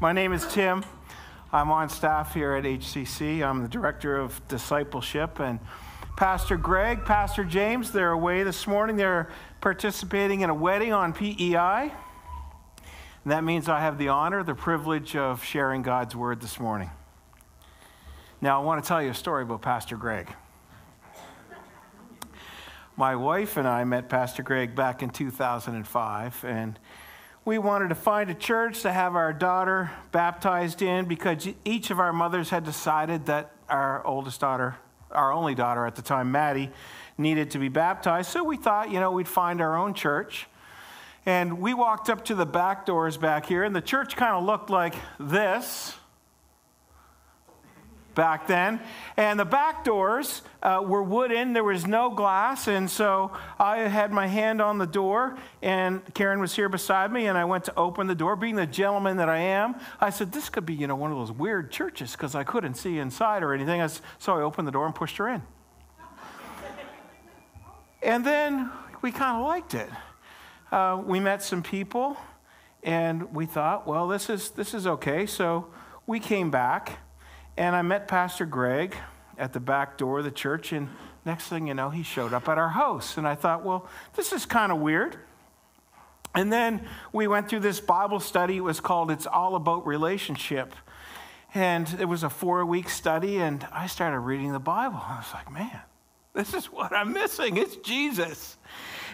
My name is Tim. I'm on staff here at HCC. I'm the director of discipleship. And Pastor Greg, Pastor James, they're away this morning. They're participating in a wedding on PEI. And that means I have the honor, the privilege of sharing God's word this morning. Now, I want to tell you a story about Pastor Greg. My wife and I met Pastor Greg back in 2005, and we wanted to find a church to have our daughter baptized in because each of our mothers had decided that our oldest daughter, our only daughter at the time, Maddie, needed to be baptized. So we thought, you know, we'd find our own church. And we walked up to the back doors back here, and the church kind of looked like this back then. And the back doors uh, were wooden, there was no glass. And so I had my hand on the door, and Karen was here beside me, and I went to open the door. Being the gentleman that I am, I said, This could be, you know, one of those weird churches because I couldn't see inside or anything. So I opened the door and pushed her in. and then we kind of liked it. Uh, we met some people, and we thought, well, this is, this is okay. So we came back. And I met Pastor Greg at the back door of the church, and next thing you know, he showed up at our house. And I thought, well, this is kind of weird. And then we went through this Bible study. It was called It's All About Relationship. And it was a four week study, and I started reading the Bible. I was like, man, this is what I'm missing. It's Jesus.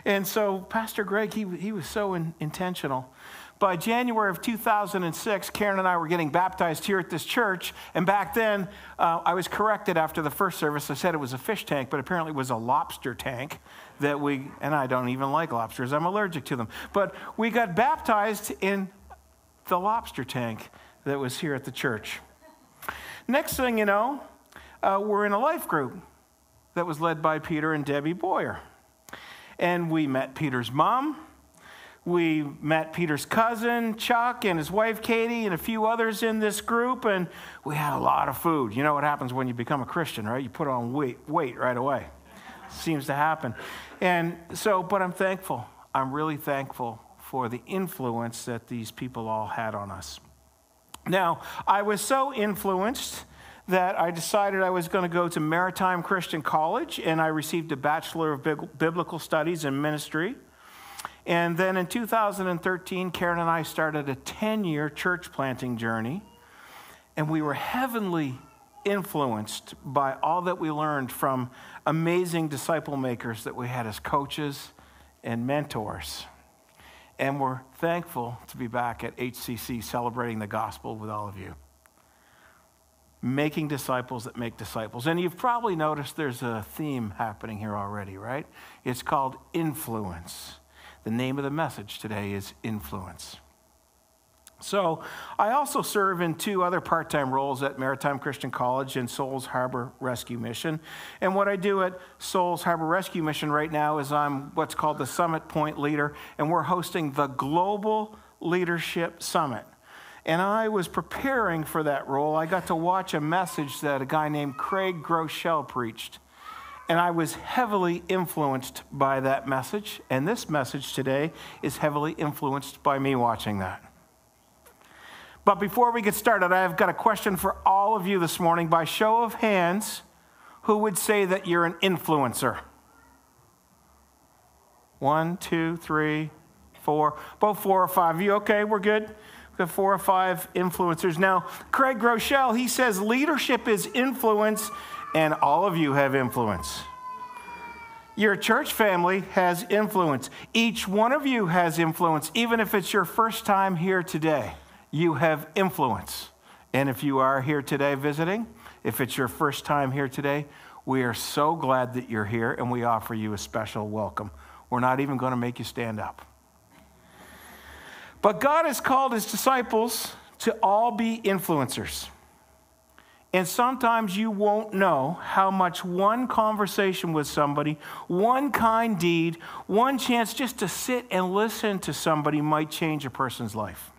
And so Pastor Greg, he, he was so in, intentional by January of 2006, Karen and I were getting baptized here at this church. And back then, uh, I was corrected after the first service. I said it was a fish tank, but apparently it was a lobster tank that we, and I don't even like lobsters, I'm allergic to them. But we got baptized in the lobster tank that was here at the church. Next thing you know, uh, we're in a life group that was led by Peter and Debbie Boyer. And we met Peter's mom we met Peter's cousin, Chuck, and his wife, Katie, and a few others in this group, and we had a lot of food. You know what happens when you become a Christian, right? You put on weight, weight right away. Seems to happen. And so, but I'm thankful. I'm really thankful for the influence that these people all had on us. Now, I was so influenced that I decided I was going to go to Maritime Christian College, and I received a Bachelor of Biblical Studies in Ministry. And then in 2013, Karen and I started a 10 year church planting journey. And we were heavenly influenced by all that we learned from amazing disciple makers that we had as coaches and mentors. And we're thankful to be back at HCC celebrating the gospel with all of you. Making disciples that make disciples. And you've probably noticed there's a theme happening here already, right? It's called influence. The name of the message today is Influence. So, I also serve in two other part time roles at Maritime Christian College and Souls Harbor Rescue Mission. And what I do at Souls Harbor Rescue Mission right now is I'm what's called the Summit Point Leader, and we're hosting the Global Leadership Summit. And I was preparing for that role. I got to watch a message that a guy named Craig Groeschel preached. And I was heavily influenced by that message. And this message today is heavily influenced by me watching that. But before we get started, I've got a question for all of you this morning. By show of hands, who would say that you're an influencer? One, two, three, four. Both four or five. You okay? We're good? We've got four or five influencers. Now, Craig Groeschel, he says leadership is influence and all of you have influence. Your church family has influence. Each one of you has influence. Even if it's your first time here today, you have influence. And if you are here today visiting, if it's your first time here today, we are so glad that you're here and we offer you a special welcome. We're not even going to make you stand up. But God has called his disciples to all be influencers. And sometimes you won't know how much one conversation with somebody, one kind deed, one chance just to sit and listen to somebody might change a person's life.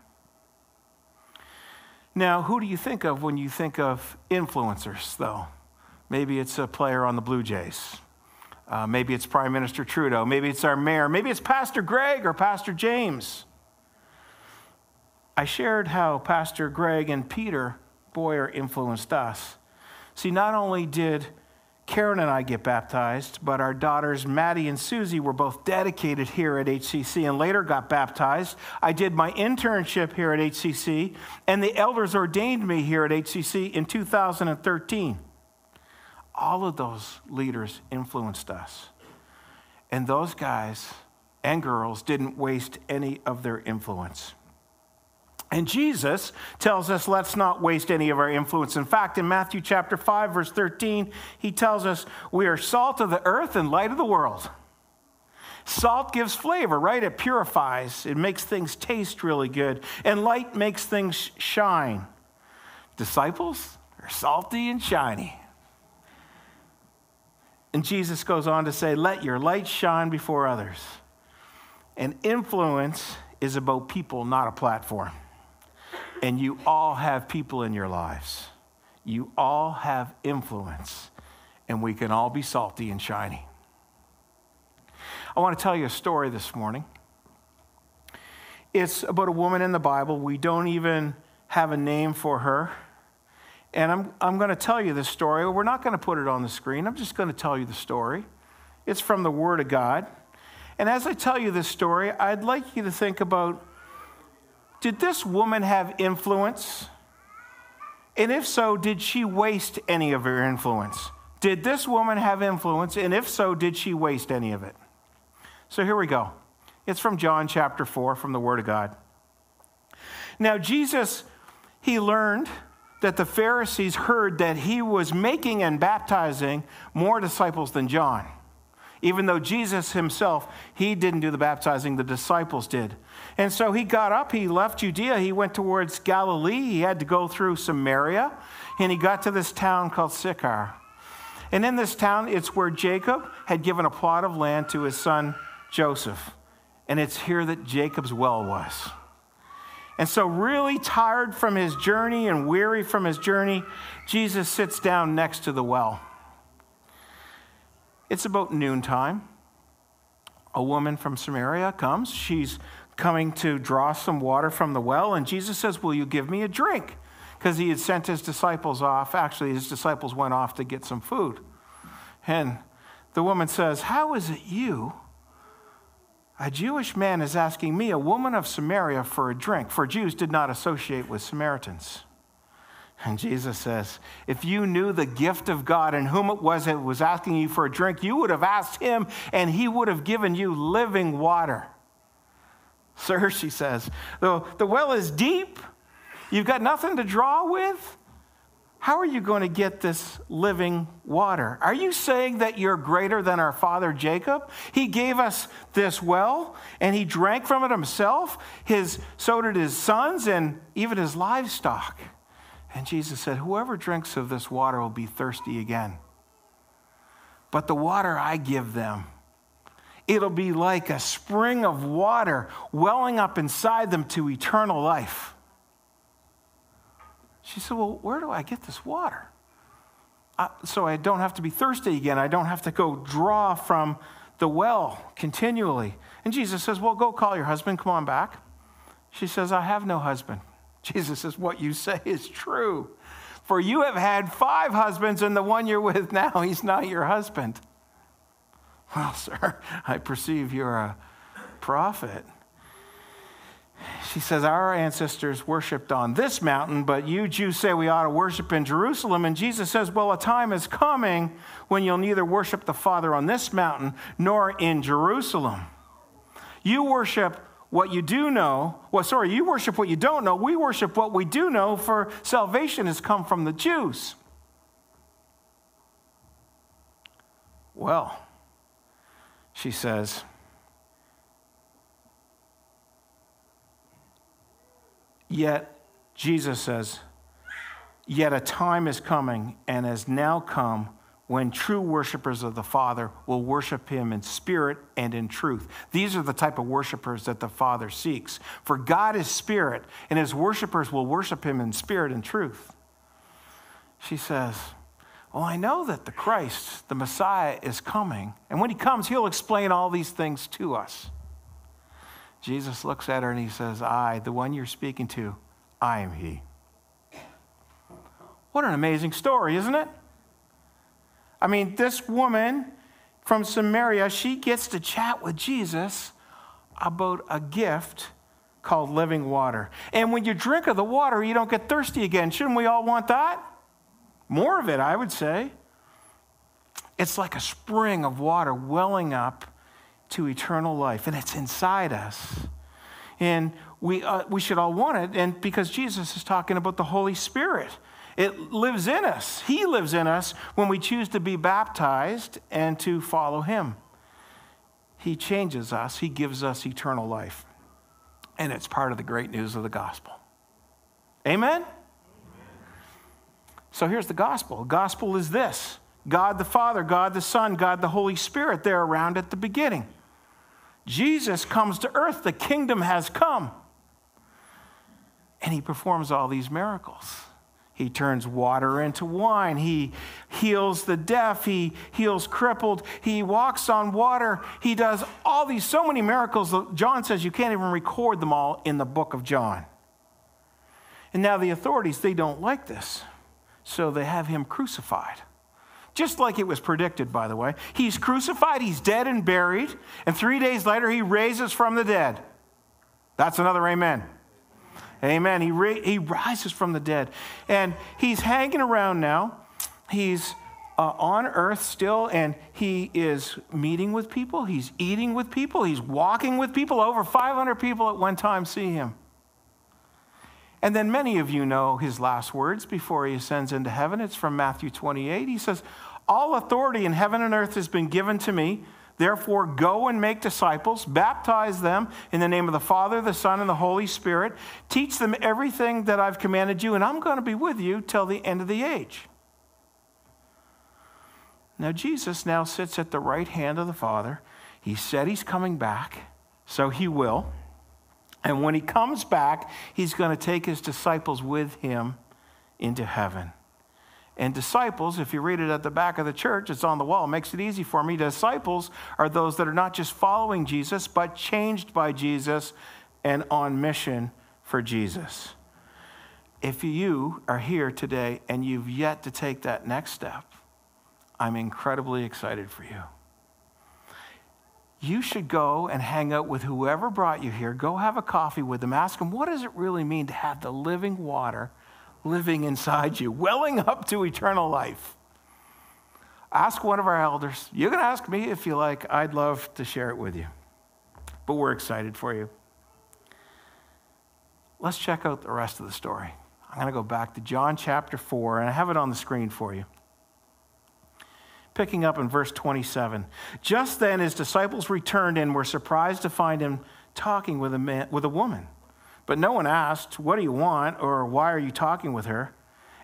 Now, who do you think of when you think of influencers, though? Maybe it's a player on the Blue Jays. Uh, maybe it's Prime Minister Trudeau. Maybe it's our mayor. Maybe it's Pastor Greg or Pastor James. I shared how Pastor Greg and Peter Boyer influenced us. See, not only did Karen and I get baptized, but our daughters Maddie and Susie were both dedicated here at HCC and later got baptized. I did my internship here at HCC, and the elders ordained me here at HCC in 2013. All of those leaders influenced us. And those guys and girls didn't waste any of their influence. And Jesus tells us, let's not waste any of our influence. In fact, in Matthew chapter 5, verse 13, he tells us, we are salt of the earth and light of the world. Salt gives flavor, right? It purifies, it makes things taste really good, and light makes things shine. Disciples are salty and shiny. And Jesus goes on to say, Let your light shine before others. And influence is about people, not a platform. And you all have people in your lives. You all have influence, and we can all be salty and shiny. I want to tell you a story this morning. It's about a woman in the Bible. We don't even have a name for her. And I'm, I'm going to tell you this story. We're not going to put it on the screen. I'm just going to tell you the story. It's from the Word of God. And as I tell you this story, I'd like you to think about did this woman have influence? And if so, did she waste any of her influence? Did this woman have influence? And if so, did she waste any of it? So here we go. It's from John chapter 4 from the Word of God. Now, Jesus, he learned that the Pharisees heard that he was making and baptizing more disciples than John. Even though Jesus himself, he didn't do the baptizing, the disciples did. And so he got up, he left Judea, he went towards Galilee. He had to go through Samaria, and he got to this town called Sychar. And in this town, it's where Jacob had given a plot of land to his son Joseph. And it's here that Jacob's well was. And so, really tired from his journey and weary from his journey, Jesus sits down next to the well. It's about noontime. A woman from Samaria comes. She's coming to draw some water from the well, and Jesus says, Will you give me a drink? Because he had sent his disciples off. Actually, his disciples went off to get some food. And the woman says, How is it you, a Jewish man, is asking me, a woman of Samaria, for a drink? For Jews did not associate with Samaritans. And Jesus says, If you knew the gift of God and whom it was that was asking you for a drink, you would have asked him, and he would have given you living water. Sir, she says, the, the well is deep. You've got nothing to draw with. How are you going to get this living water? Are you saying that you're greater than our father Jacob? He gave us this well and he drank from it himself. His, so did his sons and even his livestock. And Jesus said, Whoever drinks of this water will be thirsty again. But the water I give them it'll be like a spring of water welling up inside them to eternal life. She said, Well, where do I get this water? Uh, so I don't have to be thirsty again. I don't have to go draw from the well continually. And Jesus says, Well, go call your husband. Come on back. She says, I have no husband. Jesus says, What you say is true. For you have had five husbands, and the one you're with now, he's not your husband. Well, sir, I perceive you're a prophet. She says, Our ancestors worshiped on this mountain, but you Jews say we ought to worship in Jerusalem. And Jesus says, Well, a time is coming when you'll neither worship the Father on this mountain nor in Jerusalem. You worship what you do know. Well, sorry, you worship what you don't know. We worship what we do know, for salvation has come from the Jews. Well, she says, Yet, Jesus says, Yet a time is coming and has now come when true worshipers of the Father will worship him in spirit and in truth. These are the type of worshipers that the Father seeks. For God is spirit, and his worshipers will worship him in spirit and truth. She says, well, I know that the Christ, the Messiah, is coming. And when he comes, he'll explain all these things to us. Jesus looks at her and he says, I, the one you're speaking to, I am he. What an amazing story, isn't it? I mean, this woman from Samaria, she gets to chat with Jesus about a gift called living water. And when you drink of the water, you don't get thirsty again. Shouldn't we all want that? More of it, I would say. It's like a spring of water welling up to eternal life, and it's inside us. And we, uh, we should all want it, and because Jesus is talking about the Holy Spirit. It lives in us. He lives in us when we choose to be baptized and to follow Him. He changes us, He gives us eternal life. And it's part of the great news of the gospel. Amen? Amen? So here's the gospel. The gospel is this God the Father, God the Son, God the Holy Spirit. They're around at the beginning. Jesus comes to earth, the kingdom has come. And he performs all these miracles. He turns water into wine. He heals the deaf. He heals crippled. He walks on water. He does all these, so many miracles. John says you can't even record them all in the book of John. And now the authorities, they don't like this. So they have him crucified. Just like it was predicted, by the way. He's crucified, he's dead and buried, and three days later he raises from the dead. That's another amen. Amen. He, he rises from the dead. And he's hanging around now. He's uh, on earth still, and he is meeting with people. He's eating with people. He's walking with people. Over 500 people at one time see him. And then many of you know his last words before he ascends into heaven. It's from Matthew 28. He says, All authority in heaven and earth has been given to me. Therefore, go and make disciples, baptize them in the name of the Father, the Son, and the Holy Spirit. Teach them everything that I've commanded you, and I'm going to be with you till the end of the age. Now, Jesus now sits at the right hand of the Father. He said he's coming back, so he will. And when he comes back, he's going to take his disciples with him into heaven. And disciples, if you read it at the back of the church, it's on the wall, it makes it easy for me. Disciples are those that are not just following Jesus, but changed by Jesus and on mission for Jesus. If you are here today and you've yet to take that next step, I'm incredibly excited for you. You should go and hang out with whoever brought you here. Go have a coffee with them. Ask them, what does it really mean to have the living water living inside you, welling up to eternal life. Ask one of our elders. You can ask me if you like. I'd love to share it with you. But we're excited for you. Let's check out the rest of the story. I'm going to go back to John chapter 4, and I have it on the screen for you. Picking up in verse 27. Just then his disciples returned and were surprised to find him talking with a, man, with a woman. But no one asked, What do you want? or Why are you talking with her?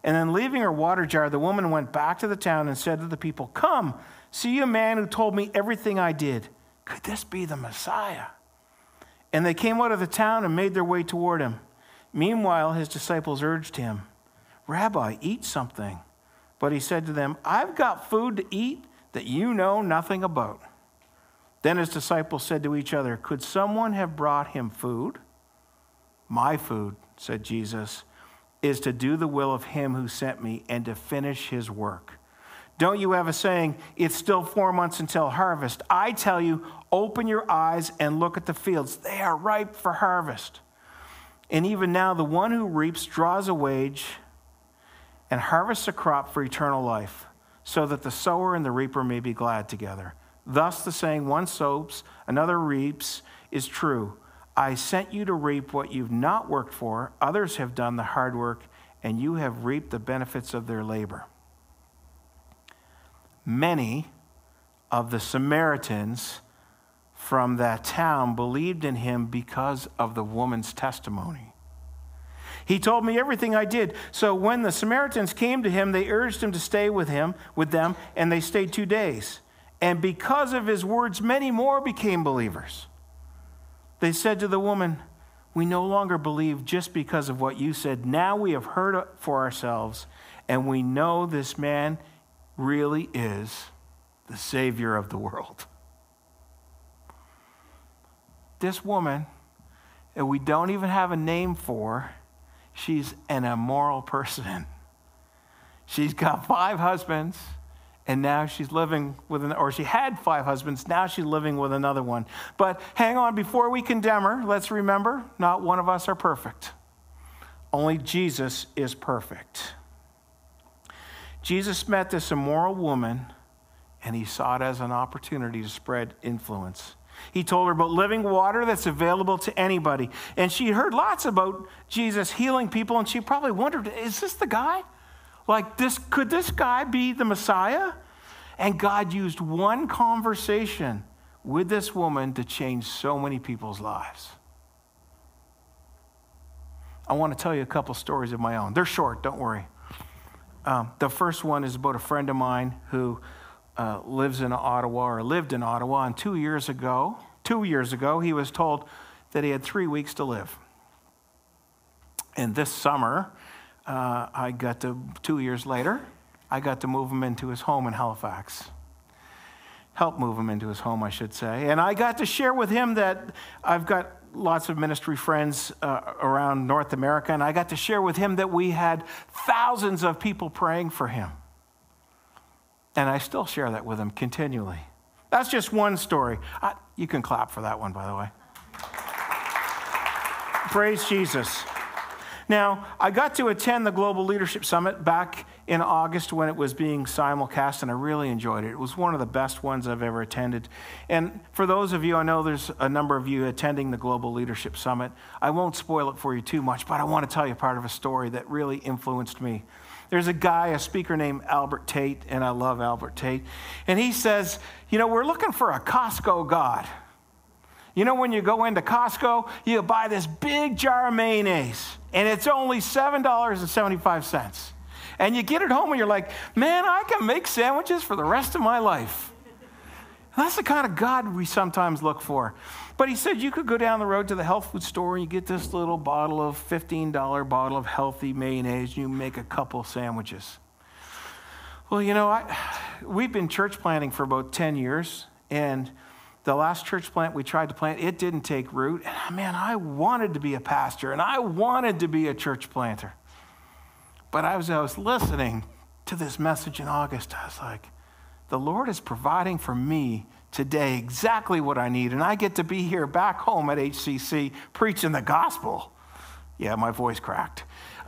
And then, leaving her water jar, the woman went back to the town and said to the people, Come, see a man who told me everything I did. Could this be the Messiah? And they came out of the town and made their way toward him. Meanwhile, his disciples urged him, Rabbi, eat something. But he said to them, I've got food to eat that you know nothing about. Then his disciples said to each other, Could someone have brought him food? My food, said Jesus, is to do the will of him who sent me and to finish his work. Don't you have a saying, it's still four months until harvest? I tell you, open your eyes and look at the fields. They are ripe for harvest. And even now, the one who reaps draws a wage and harvests a crop for eternal life, so that the sower and the reaper may be glad together. Thus, the saying, one sows, another reaps, is true. I sent you to reap what you've not worked for. Others have done the hard work, and you have reaped the benefits of their labor. Many of the Samaritans from that town believed in him because of the woman's testimony. He told me everything I did. So when the Samaritans came to him, they urged him to stay with him, with them, and they stayed 2 days. And because of his words, many more became believers. They said to the woman, We no longer believe just because of what you said. Now we have heard for ourselves, and we know this man really is the Savior of the world. This woman and we don't even have a name for, she's an immoral person. She's got five husbands, and now she's living with an, or she had five husbands, now she's living with another one. But hang on, before we condemn her, let's remember not one of us are perfect. Only Jesus is perfect. Jesus met this immoral woman, and he saw it as an opportunity to spread influence. He told her about living water that's available to anybody. And she heard lots about Jesus healing people, and she probably wondered, is this the guy? Like, this, could this guy be the Messiah? And God used one conversation with this woman to change so many people's lives. I want to tell you a couple stories of my own. They're short, don't worry. Um, the first one is about a friend of mine who uh, lives in Ottawa or lived in Ottawa, and two years ago, two years ago, he was told that he had three weeks to live. And this summer, uh, I got to, two years later, I got to move him into his home in Halifax. Help move him into his home, I should say. And I got to share with him that I've got lots of ministry friends uh, around North America, and I got to share with him that we had thousands of people praying for him. And I still share that with him continually. That's just one story. I, you can clap for that one, by the way. Praise Jesus. Now, I got to attend the Global Leadership Summit back in August when it was being simulcast, and I really enjoyed it. It was one of the best ones I've ever attended. And for those of you, I know there's a number of you attending the Global Leadership Summit. I won't spoil it for you too much, but I want to tell you part of a story that really influenced me. There's a guy, a speaker named Albert Tate, and I love Albert Tate. And he says, You know, we're looking for a Costco God. You know, when you go into Costco, you buy this big jar of mayonnaise, and it's only $7.75. And you get it home, and you're like, man, I can make sandwiches for the rest of my life. That's the kind of God we sometimes look for. But he said you could go down the road to the health food store and you get this little bottle of $15 bottle of healthy mayonnaise and you make a couple sandwiches. Well, you know, I, we've been church planting for about 10 years, and the last church plant we tried to plant, it didn't take root. And man, I wanted to be a pastor and I wanted to be a church planter. But as I was listening to this message in August, I was like, the Lord is providing for me today exactly what I need. And I get to be here back home at HCC preaching the gospel. Yeah, my voice cracked.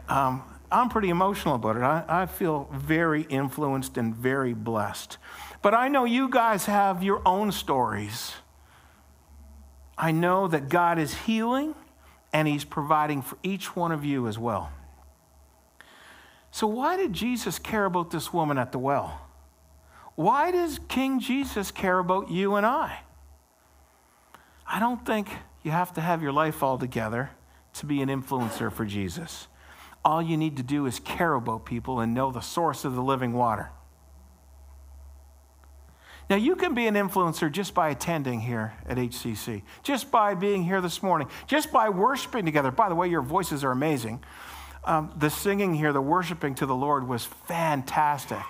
Um, I'm pretty emotional about it. I, I feel very influenced and very blessed. But I know you guys have your own stories. I know that God is healing and He's providing for each one of you as well. So, why did Jesus care about this woman at the well? Why does King Jesus care about you and I? I don't think you have to have your life all together to be an influencer for Jesus. All you need to do is care about people and know the source of the living water. Now, you can be an influencer just by attending here at HCC, just by being here this morning, just by worshiping together. By the way, your voices are amazing. Um, the singing here, the worshiping to the Lord was fantastic.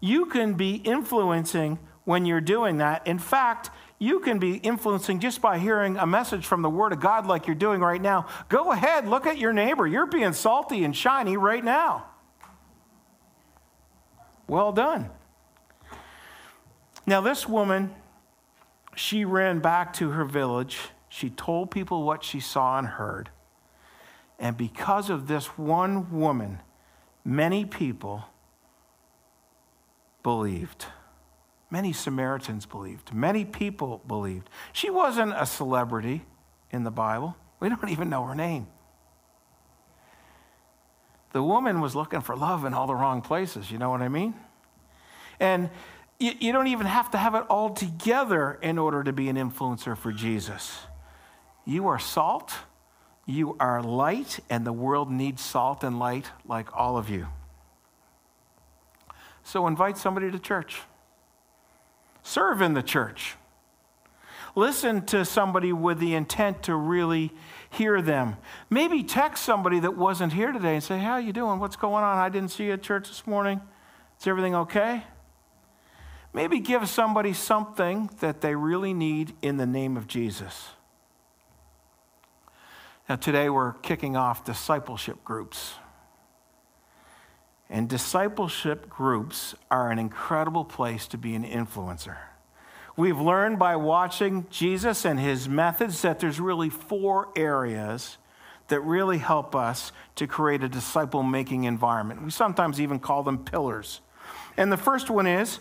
You can be influencing when you're doing that. In fact, you can be influencing just by hearing a message from the Word of God like you're doing right now. Go ahead, look at your neighbor. You're being salty and shiny right now. Well done. Now, this woman, she ran back to her village. She told people what she saw and heard. And because of this one woman, many people believed. Many Samaritans believed. Many people believed. She wasn't a celebrity in the Bible. We don't even know her name. The woman was looking for love in all the wrong places. You know what I mean? And you, you don't even have to have it all together in order to be an influencer for Jesus. You are salt, you are light, and the world needs salt and light like all of you. So invite somebody to church, serve in the church. Listen to somebody with the intent to really hear them. Maybe text somebody that wasn't here today and say, How are you doing? What's going on? I didn't see you at church this morning. Is everything okay? Maybe give somebody something that they really need in the name of Jesus. Now, today we're kicking off discipleship groups. And discipleship groups are an incredible place to be an influencer. We've learned by watching Jesus and his methods that there's really four areas that really help us to create a disciple making environment. We sometimes even call them pillars. And the first one is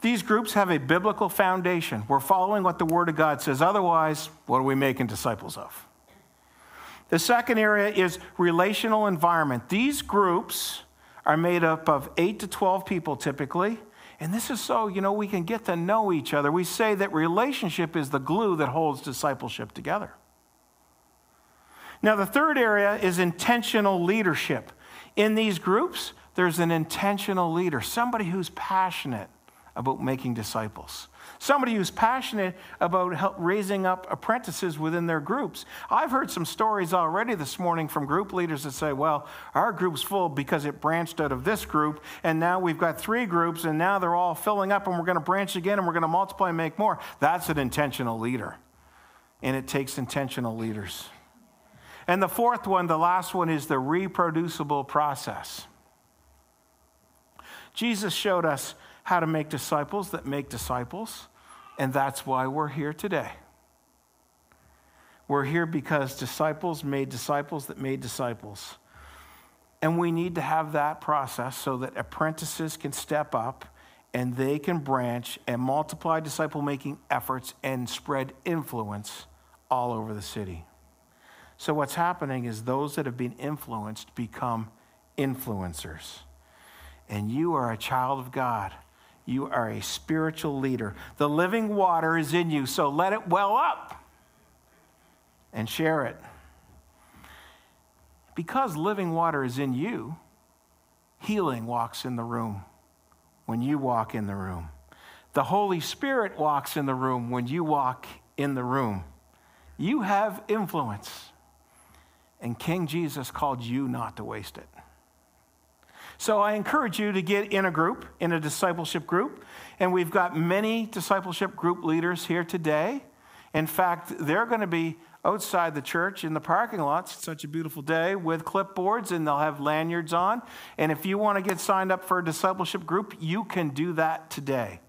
these groups have a biblical foundation. We're following what the Word of God says. Otherwise, what are we making disciples of? The second area is relational environment. These groups are made up of 8 to 12 people typically and this is so, you know, we can get to know each other. We say that relationship is the glue that holds discipleship together. Now, the third area is intentional leadership. In these groups, there's an intentional leader, somebody who's passionate about making disciples somebody who's passionate about raising up apprentices within their groups. I've heard some stories already this morning from group leaders that say, well, our group's full because it branched out of this group, and now we've got three groups, and now they're all filling up, and we're going to branch again, and we're going to multiply and make more. That's an intentional leader, and it takes intentional leaders. And the fourth one, the last one, is the reproducible process. Jesus showed us how to make disciples that make disciples. And that's why we're here today. We're here because disciples made disciples that made disciples. And we need to have that process so that apprentices can step up and they can branch and multiply disciple making efforts and spread influence all over the city. So, what's happening is those that have been influenced become influencers. And you are a child of God. You are a spiritual leader. The living water is in you, so let it well up and share it. Because living water is in you, healing walks in the room when you walk in the room. The Holy Spirit walks in the room when you walk in the room. You have influence. And King Jesus called you not to waste it. So I encourage you to get in a group, in a discipleship group. And we've got many discipleship group leaders here today. In fact, they're going to be outside the church in the parking lots. It's such a beautiful day with clipboards, and they'll have lanyards on. And if you want to get signed up for a discipleship group, you can do that today.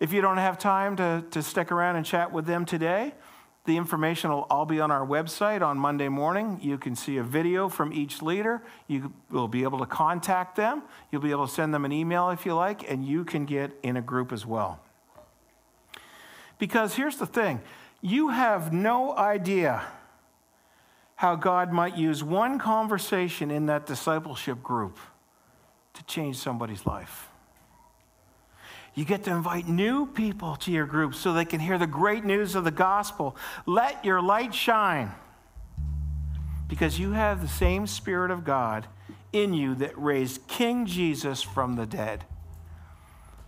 If you don't have time to, to stick around and chat with them today, the information will all be on our website on Monday morning. You can see a video from each leader. You will be able to contact them. You'll be able to send them an email if you like, and you can get in a group as well. Because here's the thing you have no idea how God might use one conversation in that discipleship group to change somebody's life. You get to invite new people to your group so they can hear the great news of the gospel. Let your light shine because you have the same Spirit of God in you that raised King Jesus from the dead.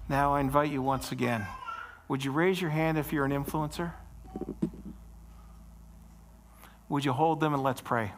Now I invite you once again. Would you raise your hand if you're an influencer? Would you hold them and let's pray?